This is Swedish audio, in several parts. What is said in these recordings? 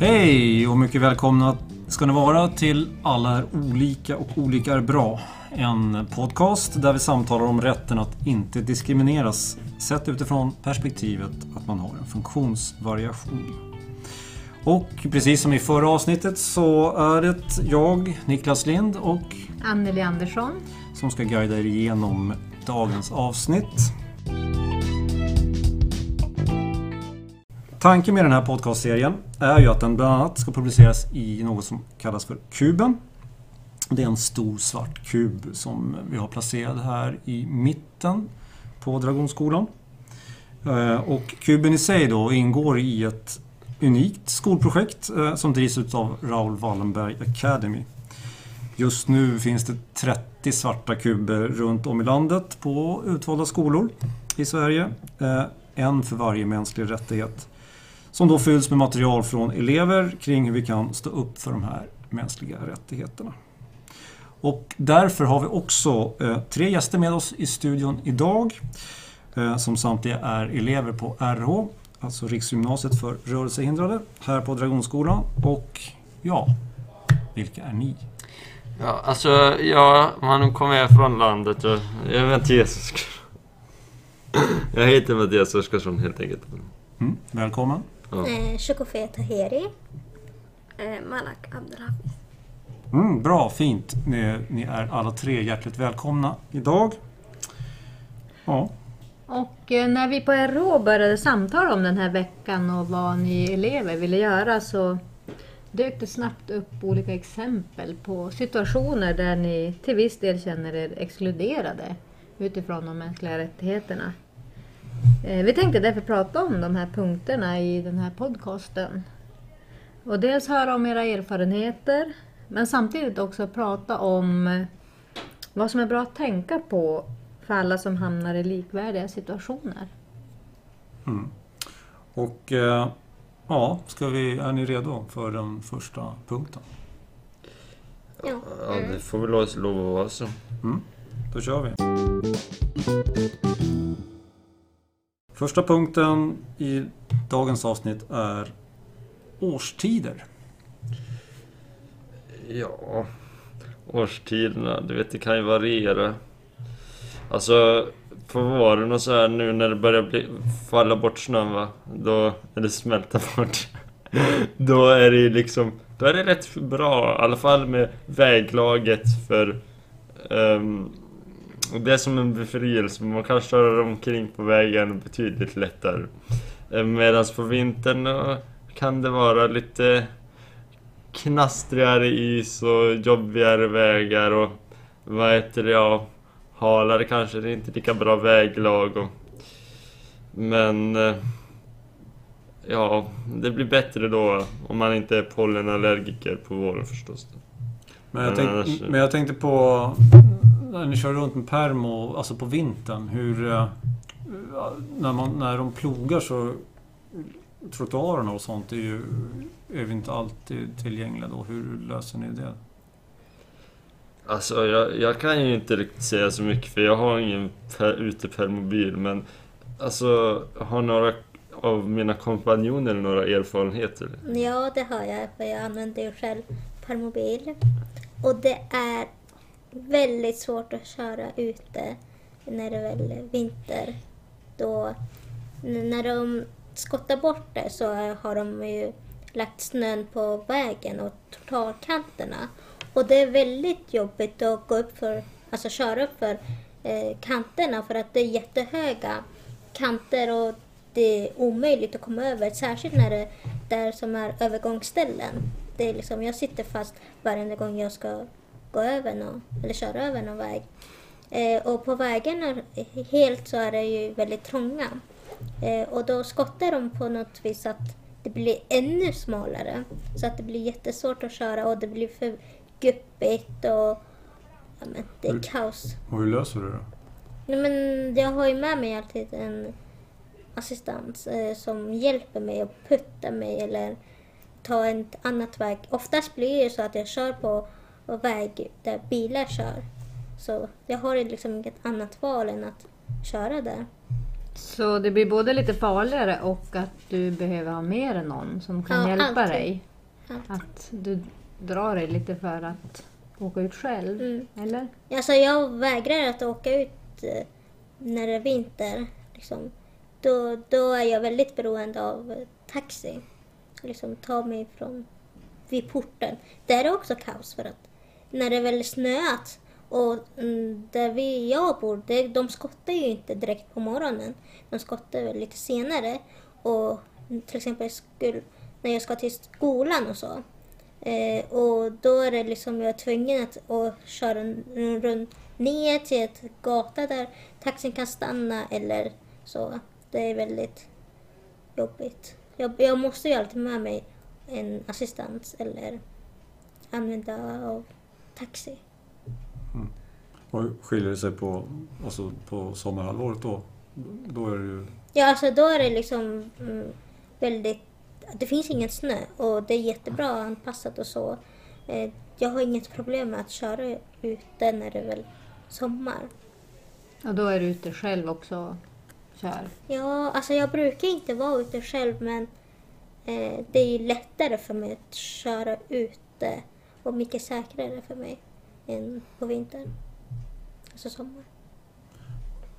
Hej och mycket välkomna ska ni vara till Alla är olika och olika är bra. En podcast där vi samtalar om rätten att inte diskrimineras sett utifrån perspektivet att man har en funktionsvariation. Och precis som i förra avsnittet så är det jag, Niklas Lind och Anneli Andersson som ska guida er igenom dagens avsnitt. Tanken med den här podcastserien är ju att den bland annat ska publiceras i något som kallas för Kuben. Det är en stor svart kub som vi har placerad här i mitten på Dragonskolan. Eh, och kuben i sig då ingår i ett unikt skolprojekt eh, som drivs av Raoul Wallenberg Academy. Just nu finns det 30 svarta kuber runt om i landet på utvalda skolor i Sverige. Eh, en för varje mänsklig rättighet. Som då fylls med material från elever kring hur vi kan stå upp för de här mänskliga rättigheterna. Och därför har vi också eh, tre gäster med oss i studion idag. Eh, som samtliga är elever på RH, alltså Riksgymnasiet för rörelsehindrade, här på Dragonskolan. Och ja, vilka är ni? Ja, alltså jag, man kommer från landet och jag vet inte Jesus. Jag heter Mattias Oskarsson helt enkelt. Mm, välkommen. Ja. Eh, Taheri. Eh, Malak Abdelhafiz. Mm, bra, fint. Ni, ni är alla tre hjärtligt välkomna idag. Ja, Och eh, när vi på RÅ började samtala om den här veckan och vad ni elever ville göra så dök det snabbt upp olika exempel på situationer där ni till viss del känner er exkluderade utifrån de mänskliga rättigheterna. Eh, Vi tänkte därför prata om de här punkterna i den här podcasten. Och dels höra om era erfarenheter men samtidigt också prata om vad som är bra att tänka på för alla som hamnar i likvärdiga situationer. och eh, ja, ska vi, är ni redo för den första punkten? Ja. Ja, det får väl lov lov att vara så. Mm, då kör vi. Första punkten i dagens avsnitt är årstider. Ja, årstiderna, du vet det kan ju variera. Alltså på våren och så här nu när det börjar bli, falla bort snön va, då, eller smälta bort. Då är det ju liksom, då är det rätt bra, i alla fall med väglaget för um, det är som en befrielse, man kan köra omkring på vägen betydligt lättare. Eh, Medan på vintern kan det vara lite knastrigare is och jobbigare vägar och vad heter det, ja, halare kanske, det är inte lika bra väglag och men eh, ja, det blir bättre då om man inte är pollenallergiker på våren förstås. Men jag, tänk, men jag tänkte på när ni kör runt med permo, alltså på vintern, hur eh, när, man, när de plogar så trottoarerna och sånt är ju är vi inte alltid tillgängliga då. Hur löser ni det? Alltså jag, jag kan ju inte riktigt säga så mycket för jag har ingen per, utepermobil men alltså har några av mina kompanjoner några erfarenheter? ja, det har jag. För jag använder ju själv permobil. Och det är väldigt svårt att köra ute när det väl är vinter. Då, när de skottar bort det så har de ju lagt snön på vägen och trottoarkanterna. Och det är väldigt jobbigt att gå upp för, alltså köra upp för eh, kanterna för att det är jättehöga kanter och det är omöjligt att komma över. Särskilt när det där som är övergångsställen. Det är liksom, jag sitter fast varje gång jag ska gå över någon, eller köra över någon väg. Eh, och på vägarna helt så är det ju väldigt trånga. Eh, och då skottar de på något vis att det blir ännu smalare. Så att det blir jättesvårt att köra och det blir för guppigt och ja, men det är Mm. kaos. Och hur löser du det? Nej, men jag har ju med mig alltid en assistans eh, som hjälper mig att putta mig eller ta ett annat väg. Oftast blir det ju så att jag kör på väg där bilar kör. Så jag har liksom inget annat val än att köra där. Så det blir både lite farligare och att du behöver ha med dig någon som kan Ja, hjälpa alltid. dig. Alltid. Att du drar dig lite för att åka ut själv. Mm. Eller? Alltså jag vägrar att åka ut eh, när det är vinter. Liksom. Då, då är jag väldigt beroende av taxi. Liksom ta mig från vid porten. Där är också kaos för att när det väl snöat och där vi, jag bor, det, de skottar ju inte direkt på morgonen. De skottar väl lite senare. Och till exempel skulle, när jag ska till skolan och så. Eh, och då är det liksom jag är tvungen att, att köra en runt ner till ett gata där taxin kan stanna eller så. Det är väldigt jobbigt. Jag, jag måste ju alltid med mig en assistans eller använda av taxi. Och skiljer det sig på, alltså på sommarhalvåret då? Då är det ju... Ja, alltså då är det liksom mm, väldigt... Det finns ingen snö och det är jättebra anpassat och så. Eh, jag har inget problem med att köra ute när det är väl sommar. Och då är du ute själv också och kör. Ja, alltså jag brukar inte vara ute själv men eh, det är ju lättare för mig att köra ute och mycket säkrare för mig än på vintern. Alltså sommar.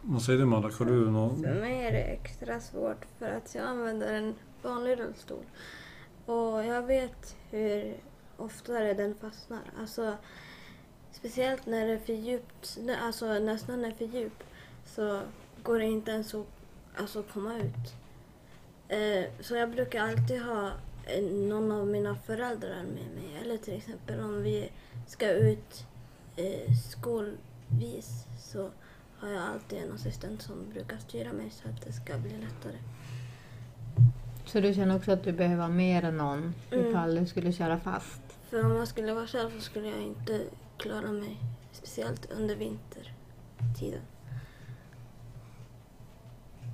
Vad säger du Madde? Har du någon... För mig är det extra svårt för att jag använder en vanlig rullstol. Och jag vet hur oftare den fastnar. Alltså, speciellt när det är för djupt, alltså när snön är för djup så går det inte ens att alltså, komma ut. Eh, så jag brukar alltid ha någon av mina föräldrar med mig. Eller till exempel om vi ska ut eh, skolvis så har jag alltid en assistent som brukar styra mig så att det ska bli lättare. Så du känner också att du behöver mer än någon Mm. ifall du skulle köra fast? För om jag skulle vara själv så skulle jag inte klara mig. Speciellt under vintertiden.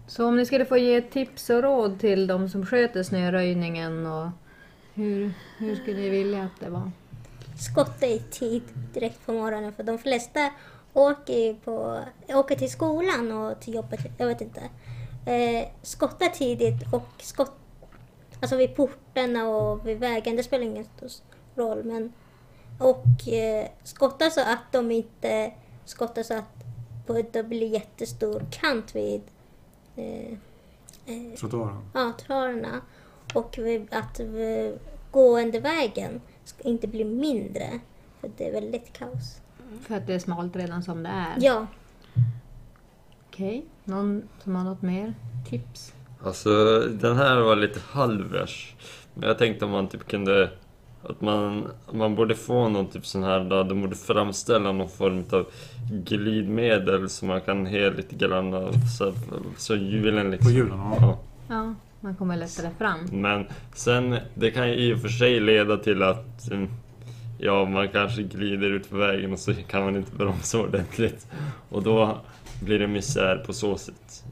Så om ni skulle få ge tips och råd till de som sköter snöröjningen och hur, hur skulle ni vilja att det var? skotta i tid direkt på morgonen för de flesta åker på, åker till skolan och till jobbet, jag vet inte. Eh, skotta tidigt och skott, alltså vid portarna och vid vägen, det spelar ingen stor roll men och eh, skotta så att de inte skottar så att det blir jättestor kant vid eh, eh, Trottoaren? ja, trottoarerna och att gående vägen ska inte bli mindre. För det är väldigt kaos. För att det är smalt redan som det är? Ja, Okej, någon som har något mer tips? Alltså den här var lite halvvers. Men jag tänkte om man typ kunde... Att man, man borde få någon typ sån här då, de borde framställa någon form av glidmedel som man kan he lite grann av, så, så hjulen liksom... På hjulen, ja. ja. Ja, man kommer lättare fram. Men sen, det kan ju i och för sig leda till att mm, Ja, man kanske glider ut på vägen och så kan man inte bromsa ordentligt. Och då blir det misär på så sätt.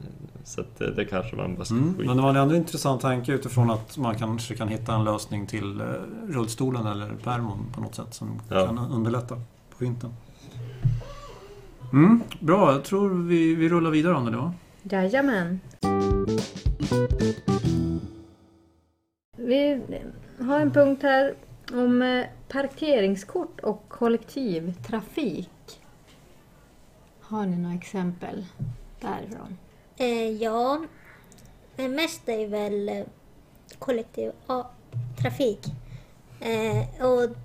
Så att det, det kanske man bara ska Mm. skita Men det var en ändå intressant tanke utifrån att man kanske kan hitta en lösning till eh, rullstolen eller permon på något sätt som Ja. kan underlätta på vintern. Mm, bra, jag tror vi, vi rullar vidare om det då. Jajamän. Vi har en punkt här om eh, parkeringskort och kollektivtrafik. Har ni några exempel därifrån? Eh, ja. Mest är väl eh, kollektiv ja, trafik. Eh, och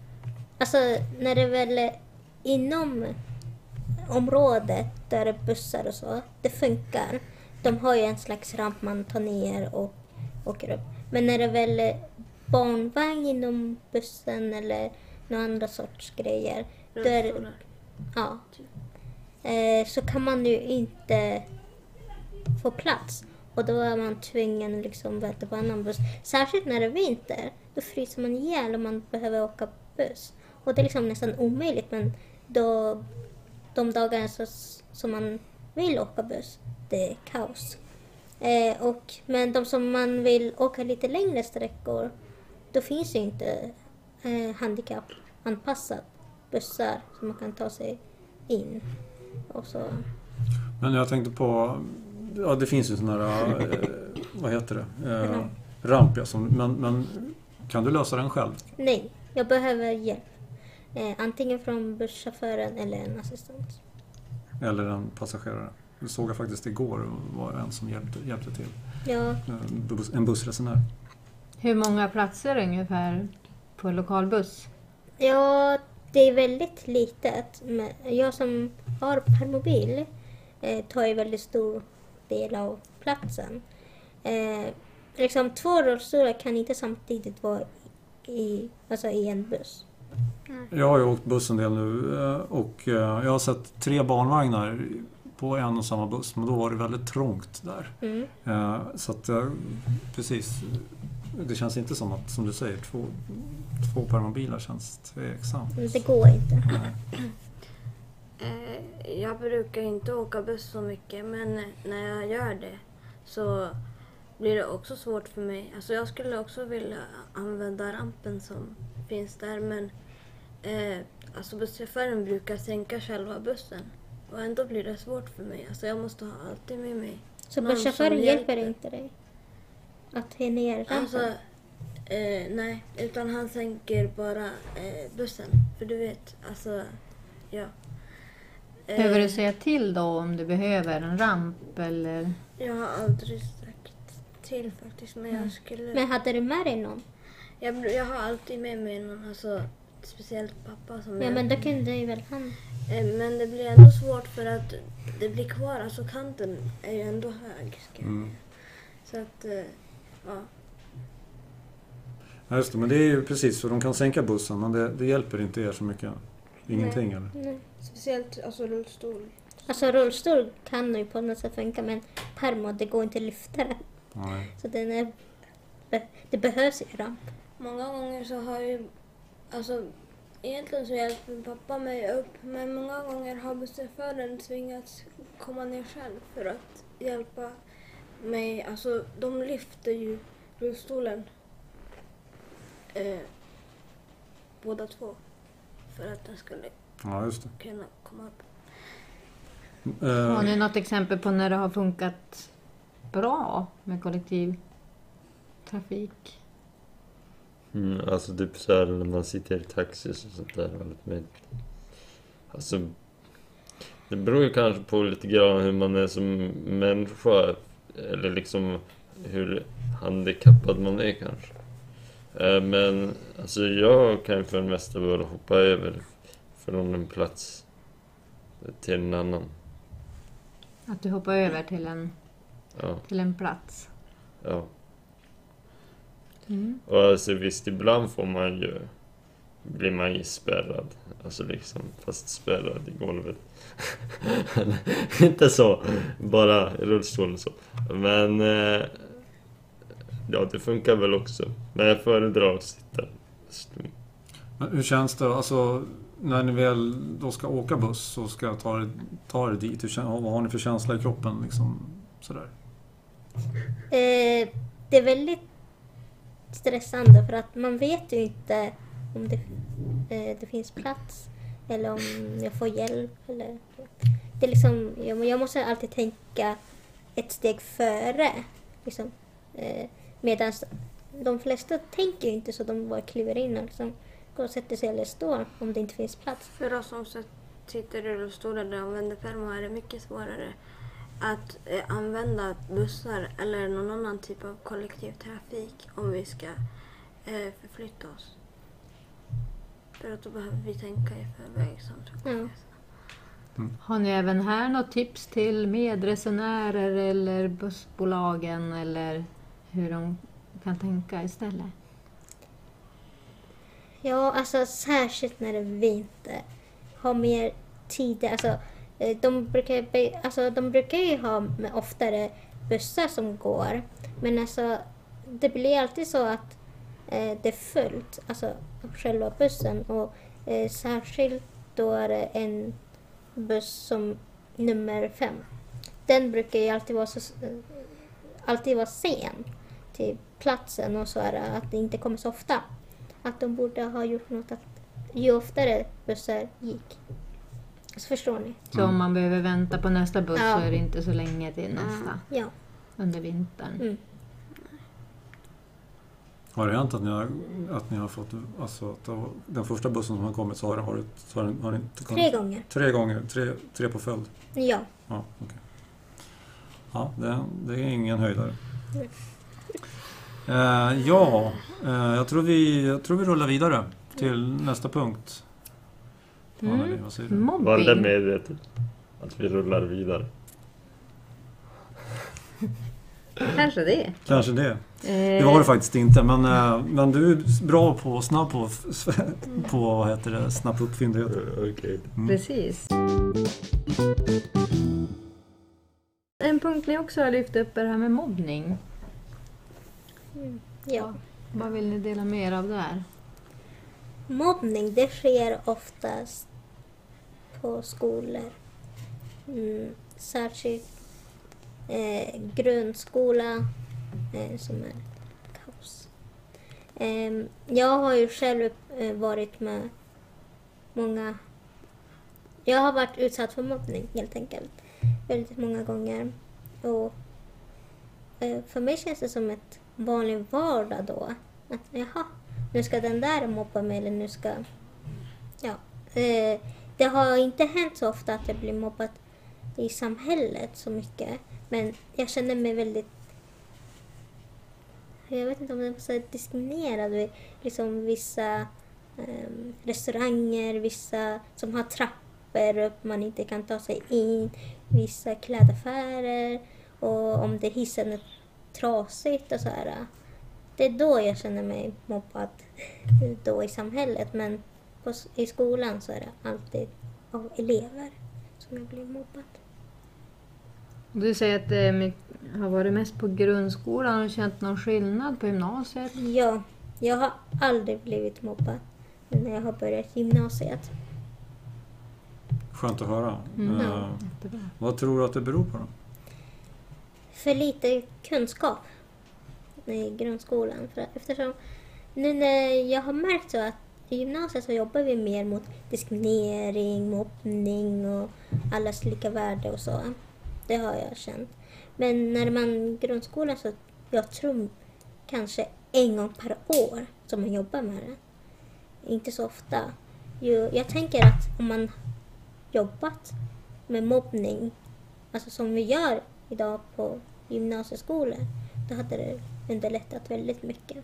alltså när det är väl inom området där det är bussar och så, det funkar. De har ju en slags ramp man tar ner och åker upp. Men när det är väl barnvagn inom bussen eller några andra sorts grejer, då är det, Rullstolar. ja, eh, så kan man ju inte få plats. Och då är man tvungen att liksom vänta på en annan buss. Särskilt när det är vinter. Då fryser man ihjäl om man behöver åka buss. Och det är liksom nästan omöjligt men då, de dagarna så, som man vill åka buss, det är kaos. Eh, och, men de som man vill åka lite längre sträckor, då finns ju inte eh, handikappanpassat bussar som man kan ta sig in. Och så. Men jag tänkte på ja, det finns ju sådana här, eh, vad heter det? Eh, Ramp. ramp ja, som, men, men kan du lösa den själv? Nej, jag behöver hjälp. Eh, antingen från busschauffören eller en assistent. Eller en passagerare? Det såg jag faktiskt igår, var en som hjälpte, hjälpte till. Ja, En, buss, en bussresenär. Hur många platser ungefär på lokalbuss? ja, det är väldigt litet. Men jag som har permobil eh, tar ju väldigt stor del av platsen. Eh, liksom två rullstolar kan inte samtidigt vara i, alltså i en buss. Jag har ju åkt buss en del nu eh, och eh, jag har sett tre barnvagnar på en och samma buss, men då var det väldigt trångt där. Mm. Eh, Så att, precis. Det känns inte som att, som du säger, två, två permobiler känns tveksamt. Men Det går inte. Nej. Eh, jag brukar inte åka buss så mycket men när jag gör det så blir det också svårt för mig. Alltså jag skulle också vilja använda rampen som finns där men eh, alltså busschauffören brukar sänka själva bussen och ändå blir det svårt för mig. Alltså jag måste ha alltid med mig. Så busschauffören hjälper inte dig? Att ta ner rampen? Alltså, eh, nej, utan han sänker bara eh, bussen. För du vet, alltså, ja. Eh, Behöver du säga till då om du behöver en ramp eller? Jag har aldrig sagt till faktiskt, men jag skulle... Men hade du med dig någon? Jag, jag har alltid med mig någon, alltså speciellt pappa som Ja, jag... men då kunde ju väl han... Eh, men det blir ändå svårt för att det blir kvar, alltså kanten är ju ändå hög. Mm. Så att, eh, ja. Ja, just det, men det är ju precis, för de kan sänka bussen, men det, det hjälper inte er så mycket. Ingenting eller? Nej. Speciellt alltså rullstol. Alltså rullstol kan ju på något sätt funka men permo, det går inte att lyfta den. Nej. Så den är... Det behövs ju ramp. Många gånger så har ju, alltså egentligen så hjälper pappa mig upp men många gånger har busschauffören tvingats komma ner själv för att hjälpa mig. Alltså de lyfter ju rullstolen eh, båda två för att den skulle Ja, just det. kunna komma upp. Har Eh, ni något exempel på när det har funkat bra med kollektivtrafik? Mm, alltså typ så här när man sitter i taxi och sånt där. Med, alltså, det beror ju kanske på lite grann hur man är som människa. Eller liksom hur handikappad man är kanske. Eh, Men alltså jag kan ju för det mesta bara hoppa över från en plats till en annan. Att du hoppar över till en, Ja, till en plats? ja. Mm. Och alltså visst, ibland får man ju... Blir man ju spärrad. Alltså liksom, fast spärrad i golvet. Inte så, bara i rullstolen så. Men... Eh, ja, det funkar väl också. Men jag föredrar att sitta. men hur känns det, alltså när ni väl då ska åka buss och ska ta er, ta er dit, hur, vad har ni för känsla i kroppen liksom? Sådär. Eh, det är väldigt stressande för att man vet ju inte om det, eh, det finns plats eller om jag får hjälp. Eller, det är liksom, jag, jag måste alltid tänka ett steg före. Liksom, eh, Medan de flesta tänker ju inte så, de bara kliver in liksom går och sätter sig eller står om det inte finns plats. För oss som sitter i rullstolar och använder permo är det mycket svårare att eh, använda bussar eller någon annan typ av kollektivtrafik om vi ska eh, förflytta oss. För att då behöver vi tänka i förväg. Som Ja. Har ni även här något tips till medresenärer eller bussbolagen eller hur de kan tänka istället? Ja, alltså särskilt när det är vinter. Ha mer tid. Alltså, eh, de, brukar, alltså, de brukar ju ha oftare bussar som går. Men alltså, det blir alltid så att eh, det är fullt, alltså själva bussen. Och eh, särskilt då är det en buss som nummer fem. Den brukar ju alltid vara, så, eh, alltid vara sen till platsen och så är det att det inte kommer så ofta att de borde ha gjort något att ju oftare bussar gick. Alltså, förstår ni? Så om man behöver vänta på nästa buss Ja. så är det inte så länge till nästa Ja. under vintern. Mm. Har det hänt att ni har, att ni har fått, alltså att den första bussen som har kommit så har det varit, så har, den- har inte Tre gånger. Tre gånger, tre, tre på följd? Ja. Ja, okej. Ja, det, det är ingen höjdare. Eh, ja, eh, jag, tror vi, jag tror vi rullar vidare till nästa punkt. Mm. Anneli, vad säger du? Var det Mobbing. medvetet? Att vi rullar vidare. Kanske det. Kanske det. Eh, Det var det faktiskt inte, men, eh, men du är bra på, snabb på, på vad heter det, snappa upp fyndigheter. Okej. Mm. Precis. En punkt ni också har lyft upp är det här med mobbning. Mm. ja. Vad vill ni dela mer av där? Mobbning, det sker oftast på skolor. Mm, särskilt eh, grundskola eh, som är kaos. Ehm, jag har ju själv eh, varit med många... Jag har varit utsatt för mobbning helt enkelt. Väldigt många gånger. Och eh, för mig känns det som ett vanlig vardag då. Att jaha, nu ska den där mobba mig eller nu ska... Ja. Eh, det har inte hänt så ofta att jag blir mobbad i samhället så mycket. Men jag känner mig väldigt... Jag vet inte om jag är diskriminerad vid liksom vissa eh, restauranger, vissa som har trappor upp man inte kan ta sig in, vissa klädaffärer och om det hissen är trasigt och så här. Det är då jag känner mig mobbad då i samhället. Men på, i skolan så är det alltid av elever som jag blir mobbad. Du säger att det my- har varit mest på grundskolan. Har du känt någon skillnad på gymnasiet? Ja, jag har aldrig blivit mobbad när jag har börjat gymnasiet. Skönt att höra. Mm. Eh, vad tror du att det beror på då? För lite kunskap i grundskolan. För eftersom nu när jag har märkt så att i gymnasiet så jobbar vi mer mot diskriminering, mobbning och allas lika värde och så. Det har jag känt. Men när man grundskolan så jag tror kanske en gång per år som man jobbar med det. Inte så ofta. Jo, jag tänker att om man jobbat med mobbning, alltså som vi gör idag på gymnasieskolor, då hade det underlättat väldigt mycket.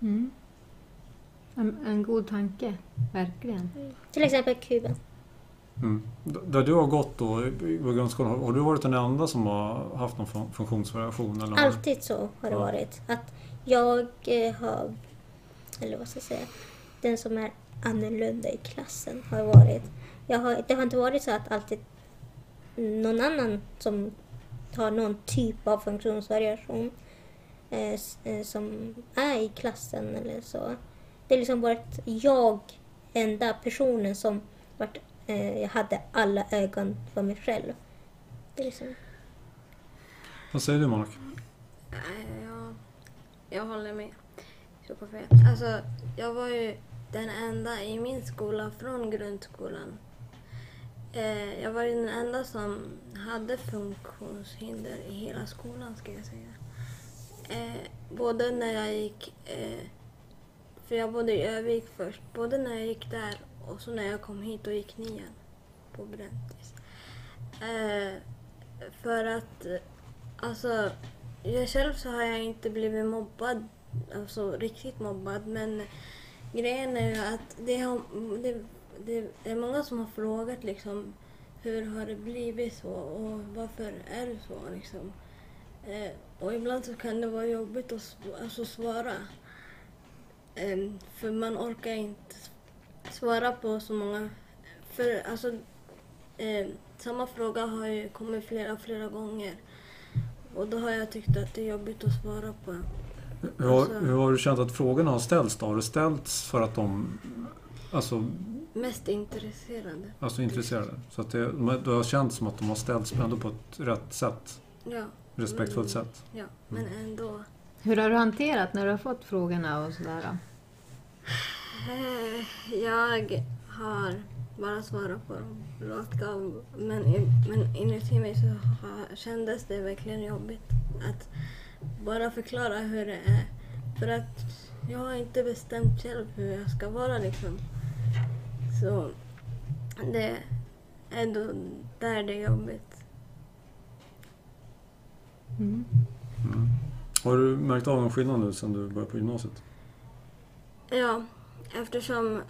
Mm. En, en god tanke, verkligen. Till exempel Kuben. Mm. Där du har gått då i grundskolan, har- har du varit den enda som har haft någon fun- funktionsvariation? Eller? Alltid så har det Ja. varit. Att jag eh, har, eller vad ska jag säga, den som är annorlunda i klassen har varit. Jag har, det har inte varit så att alltid någon annan som har någon typ av funktionsvariation eh, eh, som är i klassen eller så. Det har liksom varit jag, enda personen som varit, eh, jag hade alla ögon för mig själv. Det är liksom, Vad säger du Monica? Nej, jag, jag håller med. Alltså, jag var ju den enda i min skola från grundskolan. Eh, jag var ju den enda som hade funktionshinder i hela skolan ska jag säga. Eh, både när jag gick, eh, för jag bodde i Övik först, både när jag gick där och så när jag kom hit och gick nian på Brentis. Eh, för att Alltså, jag själv så har jag inte blivit mobbad, alltså riktigt mobbad, men grejen är ju att det, har, det, det är många som har frågat liksom hur har det blivit så och varför är det så liksom. Eh, och ibland så kan det vara jobbigt att alltså, svara. Eh, för man orkar inte svara på så många, för alltså eh, samma fråga har ju kommit flera, flera gånger. Och då har jag tyckt att det är jobbigt att svara på. Hur har, Alltså- hur har du känt att frågorna har ställts då? Har det ställts för att de alltså, Mest intresserade. alltså intresserade? Så att det, de- det har känts som att de har ställts ändå på ett rätt sätt, Ja, respektfullt Mm. sätt. ja men ändå. Hur har du hanterat när du har fått frågorna och sådär? Eh, Jag har bara svara på dem rakt av. Men, men inuti mig så kändes det verkligen jobbigt att bara förklara hur det är. För att jag har inte bestämt själv hur jag ska vara liksom. Så det är då där det är jobbigt. Mm. Har du märkt av någon skillnad nu sen du började på gymnasiet? Ja, eftersom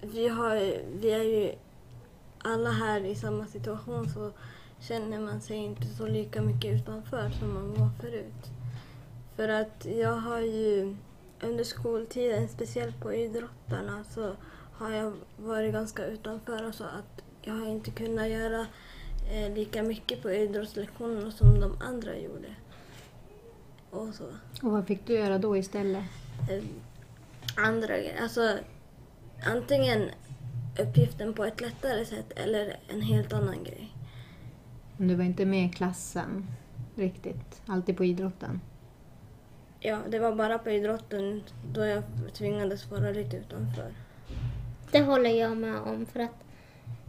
vi, har, vi är ju alla här i samma situation så känner man sig inte så lika mycket utanför som man var förut. För att jag har ju under skoltiden, speciellt på idrottarna, så har jag varit ganska utanför och så att jag har inte kunnat göra eh, lika mycket på idrottslektionerna som de andra gjorde. Och så. Och vad fick du göra då istället? Eh, andra grejer. Alltså antingen uppgiften på ett lättare sätt eller en helt annan grej. Du var inte med i klassen riktigt, alltid på idrotten. Ja, det var bara på idrotten då jag tvingades vara lite utanför. Det håller jag med om för att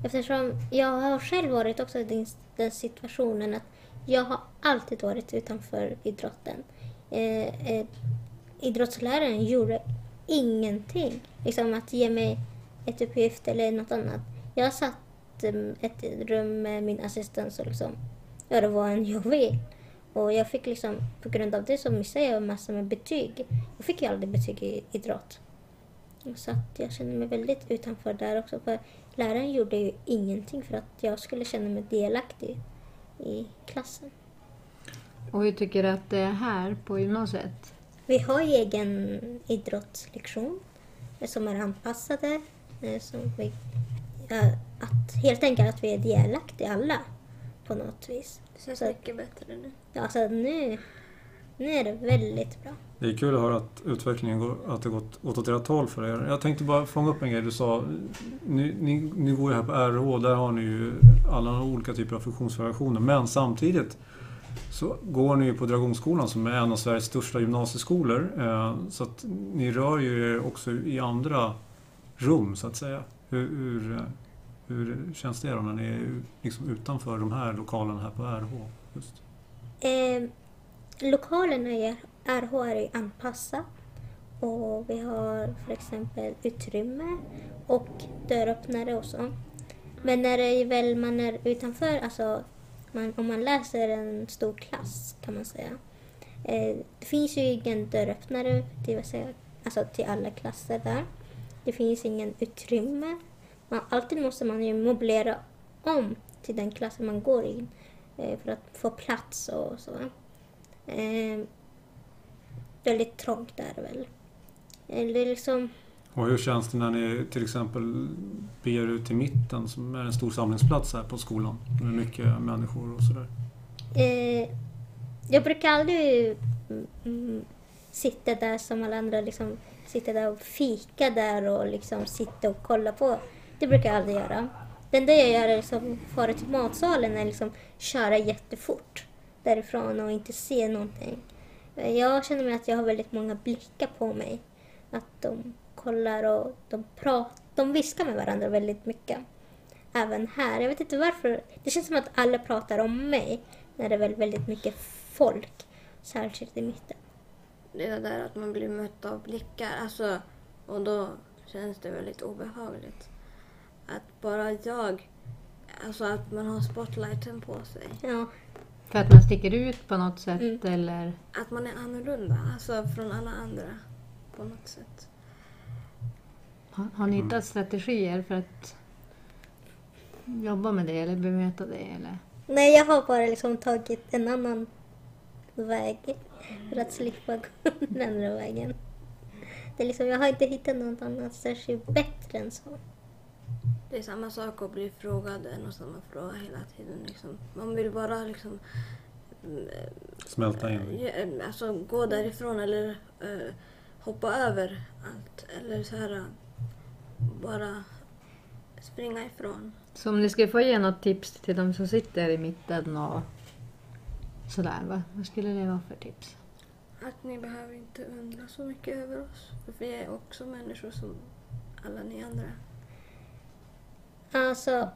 eftersom jag har själv varit också i den, situationen att jag har alltid varit utanför idrotten. Eh, eh, idrottsläraren gjorde ingenting. Liksom att ge mig ett uppgift eller något annat. Jag satt i ett rum med min assistent och liksom göra vad än jag vill. Och jag fick liksom, på grund av det så missade jag massor med betyg. Jag fick ju aldrig betyg i idrott. Så att jag känner mig väldigt utanför där också. För läraren gjorde ju ingenting för att jag skulle känna mig delaktig i klassen. Och hur tycker du att det är här på gymnasiet? Vi har ju egen idrottslektion eh, som är anpassade. eh, Som vi, ja, att helt enkelt att vi är delaktiga alla på något vis. Det känns Så- mycket bättre nu. Ja, alltså nu, nu är det väldigt bra. Det är kul att höra att utvecklingen går, att det gått åt rätt håll för er. Jag tänkte bara fånga upp en grej du sa. Ni, ni, ni går ju här på RH, där har ni ju alla olika typer av funktionsvariationer. Men samtidigt så går ni ju på Dragonskolan som är en av Sveriges största gymnasieskolor. Eh, så att ni rör ju er också i andra rum så att säga. Hur, hur, hur känns det då när ni är liksom utanför de här lokalerna här på RH? Just? Eh, lokalerna i RH är anpassade och vi har för exempel utrymme och dörröppnare och så. Men när det är väl man är utanför, alltså man, om man läser en stor klass kan man säga. Eh, det finns ju ingen dörröppnare det vill säga, alltså till alla klasser där. Det finns ingen utrymme. Man, alltid måste man ju möblera om till den klassen man går i eh, för att få plats och så. Eh, väldigt trångt är det väl. Det är liksom, Och hur känns det när ni till exempel beger ut till mitten som är en stor samlingsplats här på skolan? Med mycket människor och sådär. eh, jag brukar aldrig mm, mm, sitta där som alla andra, liksom sitta där och fika där och liksom sitta och kolla på. Det brukar jag aldrig göra. Det enda jag gör är liksom fara till matsalen och liksom köra jättefort därifrån och inte se någonting. Eh, Jag känner mig att jag har väldigt många blickar på mig. Att de kollar och de pratar, de viskar med varandra väldigt mycket. Även här. Jag vet inte varför. Det känns som att alla pratar om mig när det är väl väldigt mycket folk. Särskilt i mitten. Det är där att man blir mött av blickar. Alltså, och då känns det väldigt obehagligt. Att bara jag, alltså att man har spotlighten på sig. Ja, För att man sticker ut på något sätt Mm. eller? Att man är annorlunda, alltså från alla andra på något sätt. Har, har ni hittat strategier för att jobba med det eller bemöta det? Eller? Nej, jag har bara liksom tagit en annan väg för att slippa gå den andra vägen. Det är liksom, jag har inte hittat något annat särskilt bättre än så. Det är samma sak att bli frågad en och samma fråga hela tiden. Liksom. Man vill bara liksom, mm, Smälta in. ge- alltså, gå därifrån eller eh, hoppa över allt. Eller så här, bara springa ifrån. Så om ni skulle få ge något tips till de som sitter i mitten och sådär, vad, vad skulle det vara för tips? Att ni behöver inte undra så mycket över oss. För vi är också människor som alla ni andra. Alltså...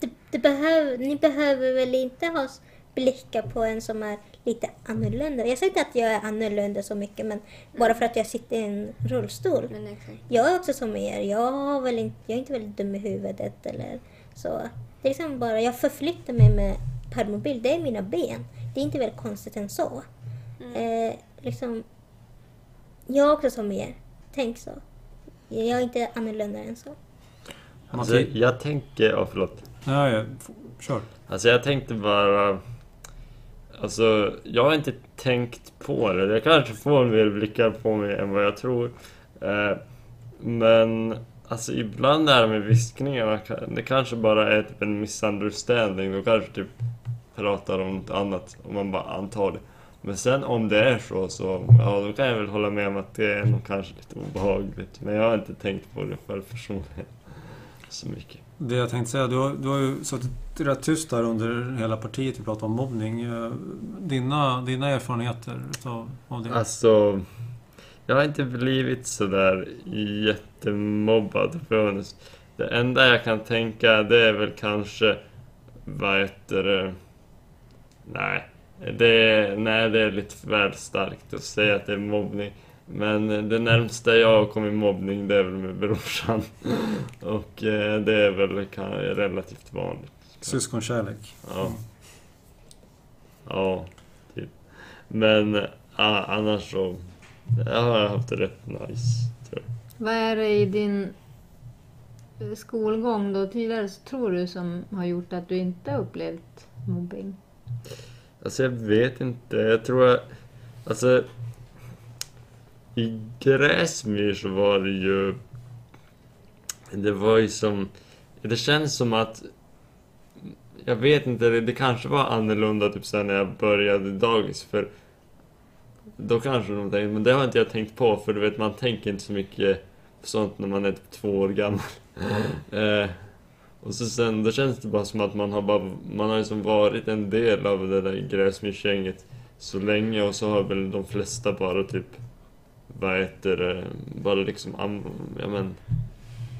Det, det behöv, ni behöver väl inte ha blickar på en som är lite annorlunda. Jag säger inte att jag är annorlunda så mycket, men bara för att jag sitter i en rullstol. Men. Jag är också som er. Jag, har väl inte, jag är inte väldigt dum i huvudet eller så. Det är liksom bara, jag förflyttar mig med permobil. Det är mina ben. Det är inte väl konstigt än så. Eh, liksom, jag är också som er. Tänk så. Jag är inte annorlunda än så. Alltså, jag tänker... Ja, förlåt. Nej, f- kör. Alltså jag tänkte bara... Alltså, jag har inte tänkt på det. Jag kanske får mer blickar på mig än vad jag tror. Eh, men alltså ibland är det med viskningarna, det kanske bara är typ en misunderstanding. De kanske typ pratar om något annat och man bara antar det. Men sen om det är så, så ja, då kan jag väl hålla med om att det är nog kanske lite obehagligt. Men jag har inte tänkt på det själv personligen så mycket. Det jag tänkte säga, du har, du har ju suttit rätt tyst där under hela partiet vi pratade om mobbning. Eh, Dina, dina erfarenheter utav, av det? Alltså, jag har inte blivit sådär jättemobbad. För det enda jag kan tänka det är väl kanske, vad heter det? Nej, det är, nej, det är lite väl starkt att säga att det är mobbning. Men det närmsta jag har kommit mobbning det är väl med brorsan. Och eh, det är väl kan- relativt vanligt. Syskonkärlek. Ja. Ja, typ. Men a- annars så... Jag har haft det rätt nice, tror jag. Vad är det i din eh, skolgång då tidigare tror du som har gjort att du inte har upplevt mobbing? Alltså jag vet inte, jag tror jag... Alltså... I Gräsmyr så var det ju... Det var ju som... Det känns som att... Jag vet inte, det, det kanske var annorlunda typ sen när jag började dagis för... Då kanske de tänkte, men det har inte jag tänkt på för du vet man tänker inte så mycket på sånt när man är typ två år gammal. eh, och så sen, då känns det bara som att man har bara, man har liksom varit en del av det där gräsmyrsgänget så länge och så har väl de flesta bara typ, vad heter det, bara liksom, ja men,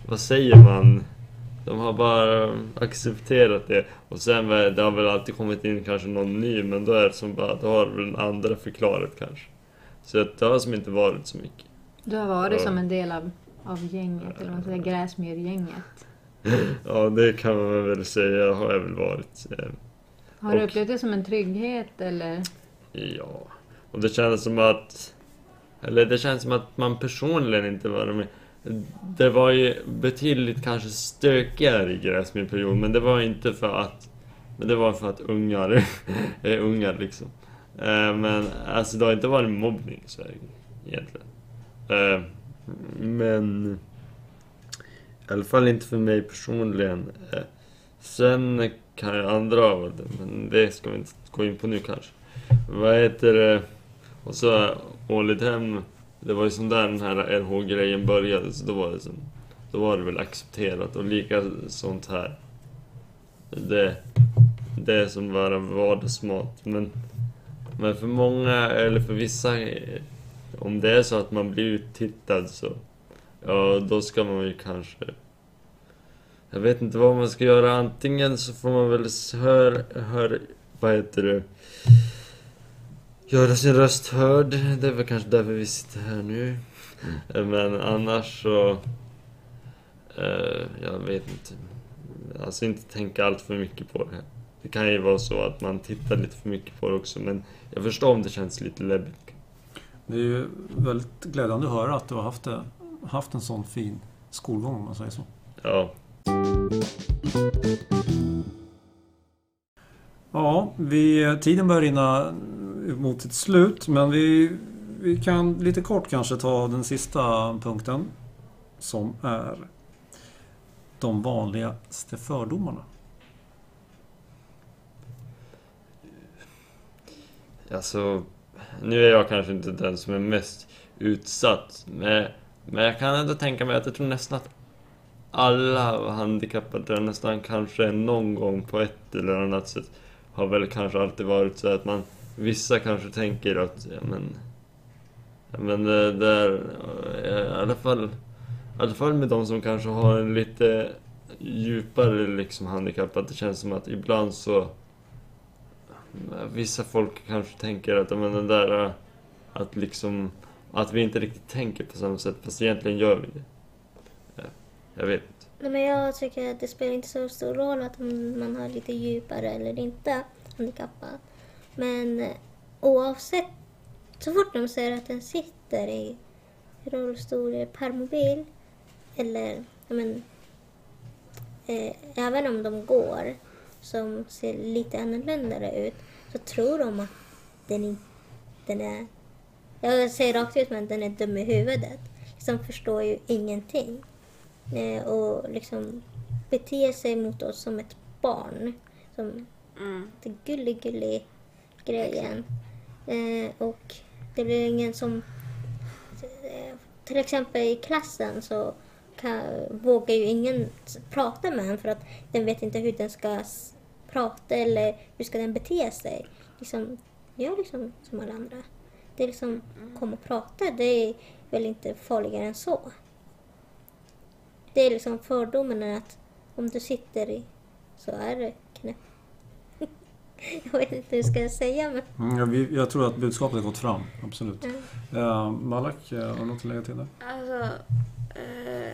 vad säger man? De har bara accepterat det och sen det har väl alltid kommit in kanske någon ny men då är det som bara, då har väl den andra förklarat kanske. Så det har som inte varit så mycket. Du har varit Ja. som en del av, av gänget, eller vad man säger, Gräsmyrgänget. Ja, det kan man väl säga har jag väl varit. eh, Har du Och- upplevt det som en trygghet eller? Ja, och det kändes som att... Eller det känns som att man personligen inte var med. Det var ju betydligt kanske stökigare i Gräsmyrperioden, men det var inte för att... Men det var för att ungar är ungar liksom. Eh, Men alltså det har inte varit mobbning i Sverige egentligen. Eh, Men... I alla fall inte för mig personligen. Eh, sen kan jag andra av det, men det ska vi inte gå in på nu kanske. Vad heter det? Och så Ålidhem, det var ju som där den här LH-grejen började, så då var det som, då var det väl accepterat och lika sånt här. Det, det är som bara vardagsmat, men, men för många, eller för vissa, om det är så att man blir uttittad så, ja då ska man ju kanske jag vet inte vad man ska göra. Antingen så får man väl hör, hör, vad heter det? Göra sin röst hörd. Det är väl kanske därför vi sitter här nu. Men annars så... Eh, jag vet inte. Alltså inte tänka allt för mycket på det. Det kan ju vara så att man tittar lite för mycket på det också. Men jag förstår om det känns lite läbbigt. Det är ju väldigt glädjande att höra att du har haft, det, haft en sån fin skolgång om man säger så. Ja. Ja, vi, tiden börjar rinna mot sitt slut men vi, vi kan lite kort kanske ta den sista punkten som är de vanligaste fördomarna. Alltså, nu är jag kanske inte den som är mest utsatt. Men, men jag kan ändå tänka mig att jag tror nästan att alla handikappade nästan kanske någon gång på ett eller annat sätt har väl kanske alltid varit så att man Vissa kanske tänker att, ja men... Ja men eh, det där, eh, i alla fall alla fall med de som kanske har en lite djupare liksom handikapp, att det känns som att ibland så... Vissa folk kanske tänker att men den där... Eh, att liksom... Att vi inte riktigt tänker på samma sätt, fast egentligen gör vi det. Ja, Jag vet inte. Nej, men jag tycker att det spelar inte så stor roll att man har lite djupare eller inte handikappad. Men eh, oavsett, så fort de säger att den sitter i rullstol eller permobil eller men, eh, även om de går som ser lite annorlunda ut så tror de att den, den är, jag säger rakt ut men den är dum i huvudet. Liksom förstår ju ingenting eh, och liksom beter sig mot oss som ett barn. Som Mm. det gullig grejen. Eh, och det blir ingen som... Eh, till exempel i klassen så kan, vågar ju ingen prata med en för att den vet inte hur den ska prata eller hur ska den bete sig. Liksom, gör liksom som alla andra. Det är liksom, kom och prata, det är väl inte farligare än så. Det är liksom fördomen är att om du sitter i så är det knäpp. Jag vet inte hur ska jag säga men... Mm, jag, vi- jag tror att budskapet har gått fram, absolut. Mm. Uh, Malak, eh, har du något att lägga till där? Alltså, eh,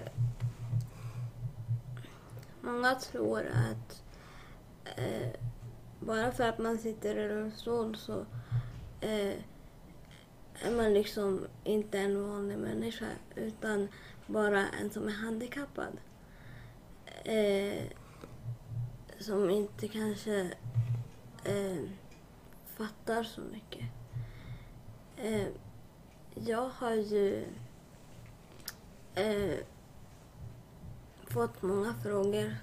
många tror att eh, bara för att man sitter i rullstol så eh, är man liksom inte en vanlig människa utan bara en som är handikappad. Eh, som inte kanske eh, fattar så mycket. Eh, jag har ju eh, fått många frågor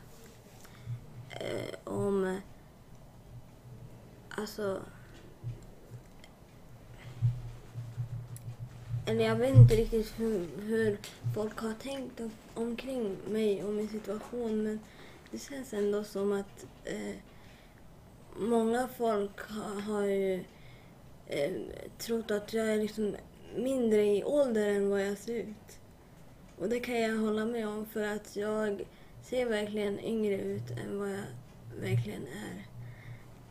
eh, om alltså eller jag vet inte riktigt hur, hur folk har tänkt om, omkring mig och min situation men det känns ändå som att eh, många folk har, har ju eh, trott att jag är liksom mindre i ålder än vad jag ser ut. Och det kan jag hålla med om för att jag ser verkligen yngre ut än vad jag verkligen är.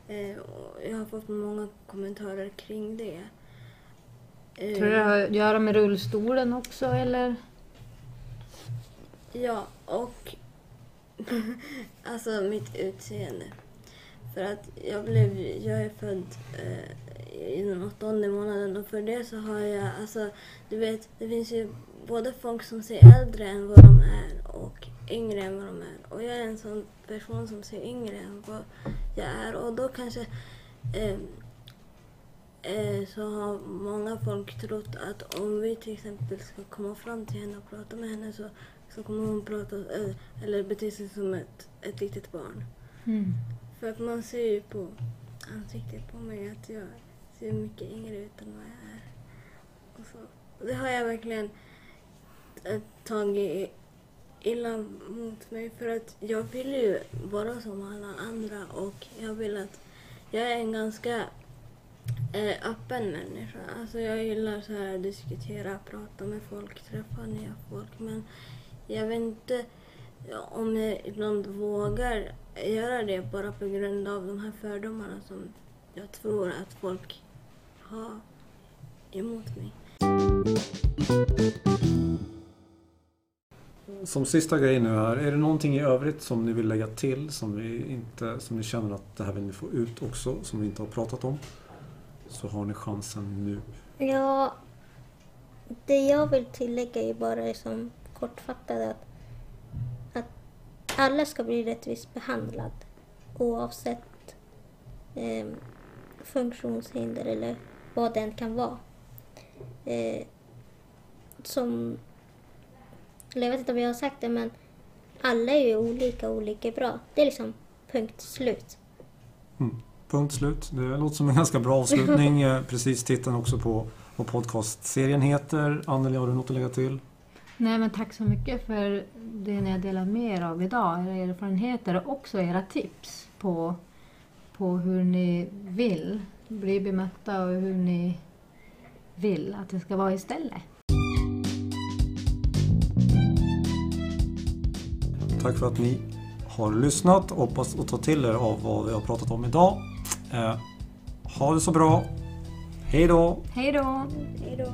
Eh, och jag har fått många kommentarer kring det. Tror du det har att göra med rullstolen också eller? Ja, och alltså mitt utseende. För att jag blev, jag är född eh, i den åttonde månaden och för det så har jag, alltså du vet, det finns ju både folk som ser äldre än vad de är och yngre än vad de är. Och jag är en sån person som ser yngre än vad jag är och då kanske eh, så har många folk trott att om vi till exempel ska komma fram till henne och prata med henne så, så kommer hon prata eh, eller bete sig som ett, ett litet barn. Mm. För att man ser ju på ansiktet på mig att jag ser mycket yngre ut än vad jag är. Och så. Det har jag verkligen eh, tagit illa mot mig för att jag vill ju vara som alla andra och jag vill att jag är en ganska eh, öppen människa. Alltså jag gillar så här att diskutera, prata med folk, träffa nya folk men jag vet inte om jag ibland vågar göra det bara på grund av de här fördomarna som jag tror att folk har emot mig. Som sista grej nu här, är det någonting i övrigt som ni vill lägga till som, vi inte, som ni känner att det här vill ni få ut också, som vi inte har pratat om? Så har ni chansen nu. Ja, det jag vill tillägga är bara som kortfattat att, att alla ska bli rättvist behandlade oavsett eh, funktionshinder eller vad det än kan vara. Eh, som, eller jag vet inte om jag har sagt det men alla är ju olika och olika bra. Det är liksom punkt slut. Punkt slut. Det låter som en ganska bra avslutning. Eh, Precis titeln också på vad podcastserien heter. Anneli, har du något att lägga till? Nej men tack så mycket för det ni har delat med er av idag. Era erfarenheter och också era tips på, på hur ni vill bli bemötta och hur ni vill att det ska vara istället. Tack för att ni har lyssnat. Hoppas att ta till er av vad vi har pratat om idag. Eh, ha det så bra. Hej då! Hej då! Hej då.